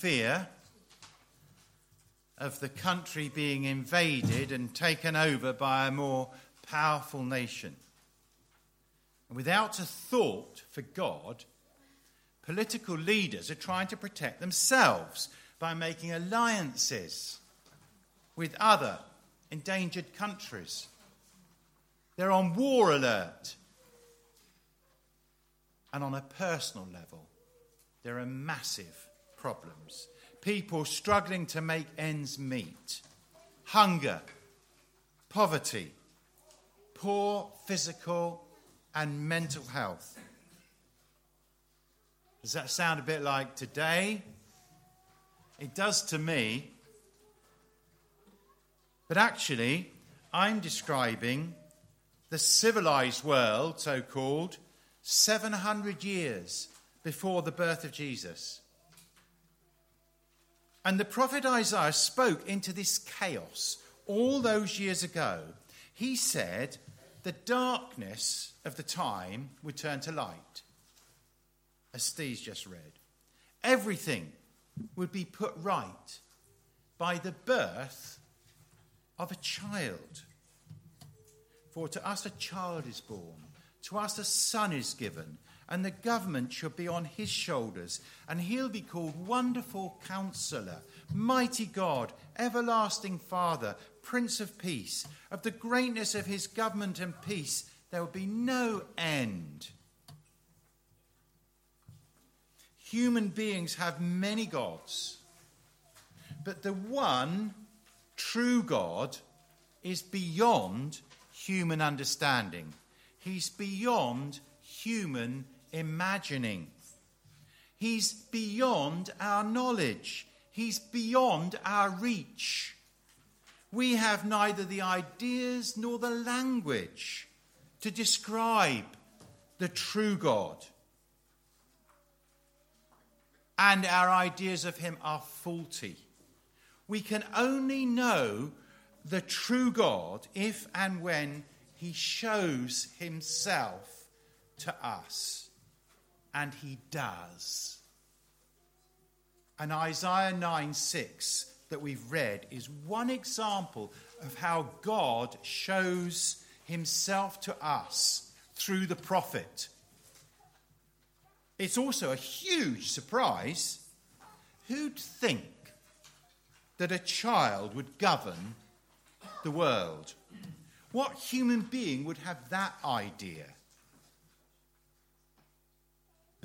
fear of the country being invaded and taken over by a more powerful nation. And without a thought for God, political leaders are trying to protect themselves by making alliances with other endangered countries. They're on war alert. And on a personal level, there are a massive problems. People struggling to make ends meet, hunger, poverty, poor physical and mental health. Does that sound a bit like today? It does to me. But actually, I'm describing the civilized world, so called, 700 years before the birth of Jesus. And the prophet Isaiah spoke into this chaos all those years ago. He said the darkness of the time would turn to light, as Steve's just read. Everything would be put right by the birth of a child. For to us a child is born, to us a son is given, and the government shall be on his shoulders, and he'll be called Wonderful Counselor, Mighty God, Everlasting Father, Prince of Peace. Of the greatness of his government and peace, there will be no end. Human beings have many gods, but the one true God is beyond human understanding. He's beyond human imagining. He's beyond our knowledge. He's beyond our reach. We have neither the ideas nor the language to describe the true God. And our ideas of him are faulty. We can only know the true God if and when he shows himself to us. And he does. And Isaiah 9 6 that we've read is one example of how God shows himself to us through the prophet. It's also a huge surprise. Who'd think that a child would govern the world? What human being would have that idea?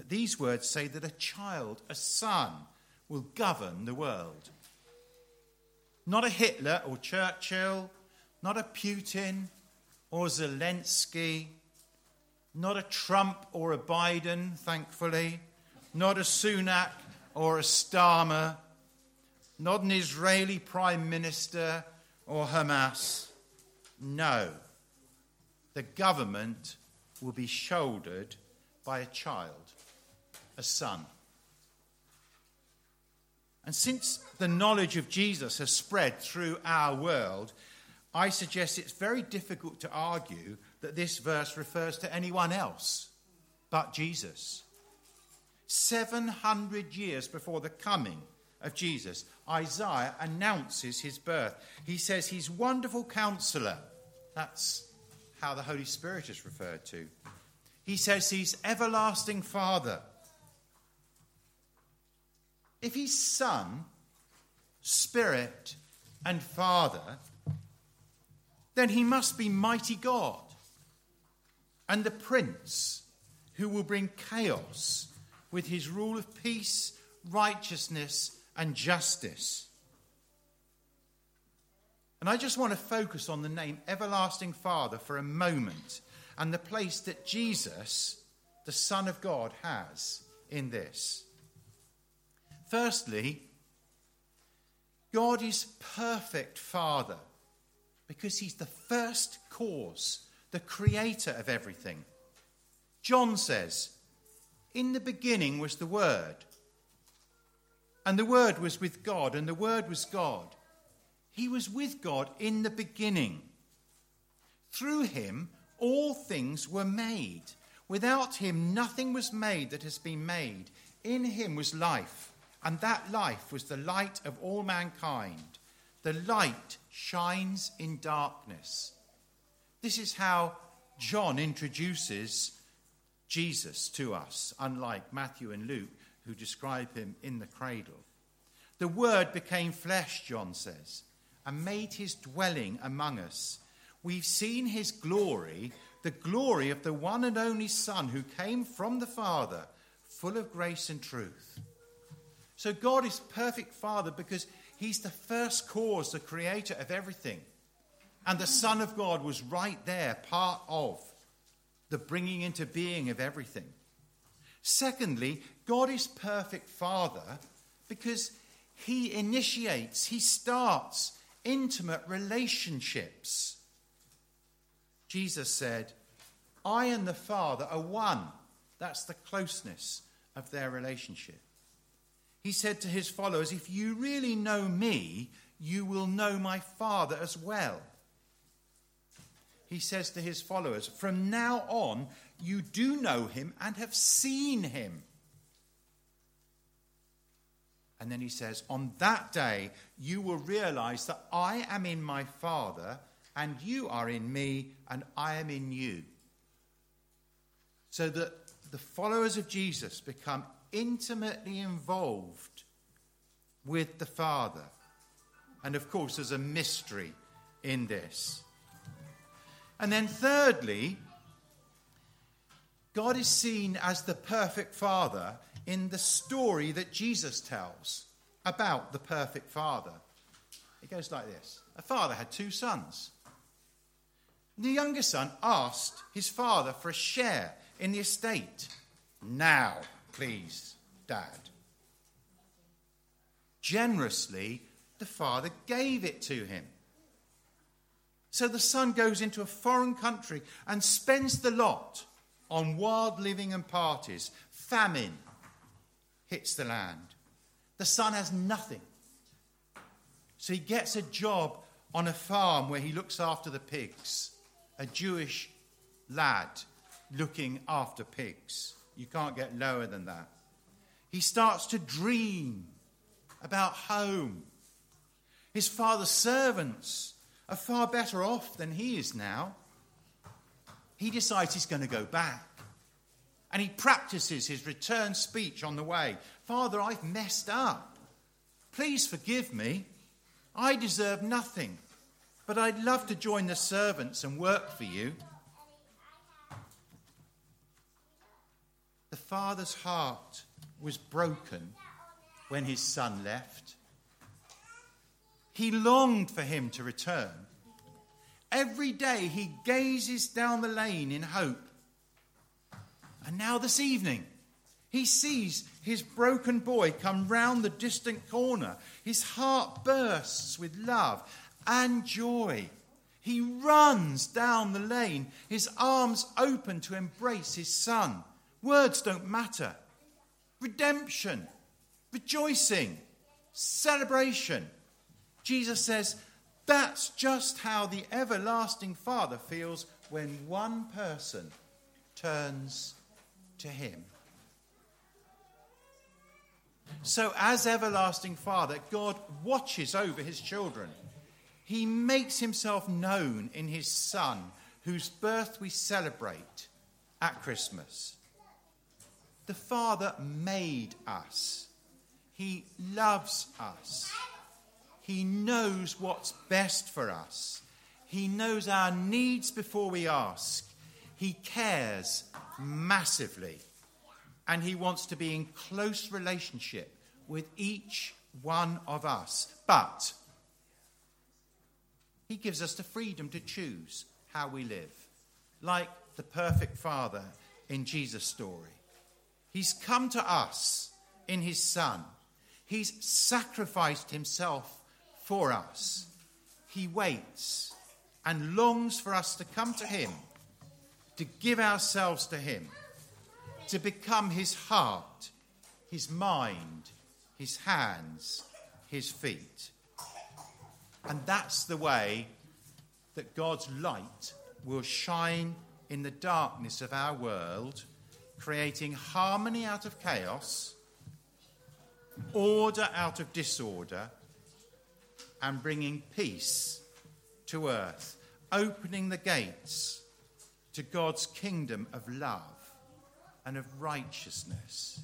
These words say that a child, a son, will govern the world. Not a Hitler or Churchill, not a Putin or Zelensky, not a Trump or a Biden, thankfully, not a Sunak or a Starmer, not an Israeli prime minister or Hamas. No, the government will be shouldered by a child, a son. And since the knowledge of Jesus has spread through our world, I suggest it's very difficult to argue that this verse refers to anyone else but Jesus. 700 years before the coming of Jesus, Isaiah announces his birth. He says he's wonderful counselor. That's how the Holy Spirit is referred to. He says he's everlasting Father. If he's Son, Spirit, and Father, then he must be mighty God and the Prince who will bring chaos with his rule of peace, righteousness, and justice. And I just want to focus on the name Everlasting Father for a moment and the place that Jesus, the Son of God, has in this. Firstly, God is perfect Father because he's the first cause, the creator of everything. John says, In the beginning was the Word, and the Word was with God, and the Word was God. He was with God in the beginning. Through him, all things were made. Without him, nothing was made that has been made. In him was life And that life was the light of all mankind. The light shines in darkness. This is how John introduces Jesus to us, unlike Matthew and Luke, who describe him in the cradle. The Word became flesh, John says, and made his dwelling among us. We've seen his glory, the glory of the one and only Son who came from the Father, full of grace and truth. So God is perfect Father because he's the first cause, the creator of everything. And the Son of God was right there, part of the bringing into being of everything. Secondly, God is perfect Father because he initiates, he starts intimate relationships. Jesus said, I and the Father are one. That's the closeness of their relationship. He said to his followers, If you really know me, you will know my Father as well. He says to his followers, From now on, you do know him and have seen him. And then he says, On that day, you will realize that I am in my Father, and you are in me, and I am in you. So that the followers of Jesus become intimately involved with the Father. And of course, there's a mystery in this. And then, thirdly, God is seen as the perfect Father in the story that Jesus tells about the perfect father. It goes like this A father had two sons. The younger son asked his father for a share in the estate. Now, please, dad. Generously, the father gave it to him. So the son goes into a foreign country and spends the lot on wild living and parties, famine, hits the land. The son has nothing. So he gets a job on a farm where he looks after the pigs, a Jewish lad looking after pigs. You can't get lower than that. He starts to dream about home. His father's servants are far better off than he is now. He decides he's going to go back. And he practices his return speech on the way Father, I've messed up. Please forgive me. I deserve nothing, but I'd love to join the servants and work for you. Father's heart was broken when his son left. He longed for him to return. Every day he gazes down the lane in hope and now, this evening, he sees his broken boy come round the distant corner. His heart bursts with love and joy. He runs down the lane, his arms open to embrace his son. Words don't matter. Redemption, rejoicing, celebration. Jesus says that's just how the everlasting Father feels when one person turns to him. So, as everlasting Father, God watches over his children. He makes himself known in his Son, whose birth we celebrate at Christmas. The Father made us, He loves us, He knows what's best for us, He knows our needs before we ask, He cares massively. And he wants to be in close relationship with each one of us. But he gives us the freedom to choose how we live, like the perfect Father in Jesus' story. He's come to us in his Son, he's sacrificed himself for us. He waits and longs for us to come to him to give ourselves to Him, to become His heart, His mind, His hands, His feet. And that's the way that God's light will shine in the darkness of our world, creating harmony out of chaos, order out of disorder, and bringing peace to earth, opening the gates to God's kingdom of love and of righteousness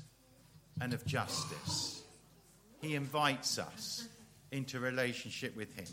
and of justice. He invites us into relationship with Him.